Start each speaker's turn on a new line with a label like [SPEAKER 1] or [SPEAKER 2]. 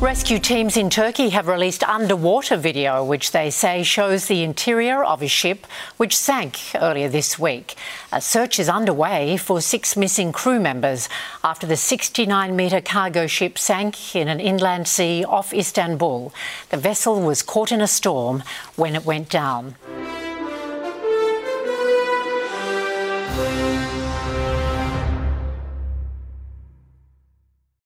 [SPEAKER 1] Rescue teams in Turkey have released underwater video which they say shows the interior of a ship which sank earlier this week. A search is underway for six missing crew members after the 69 metre cargo ship sank in an inland sea off Istanbul. The vessel was caught in a storm when it went down.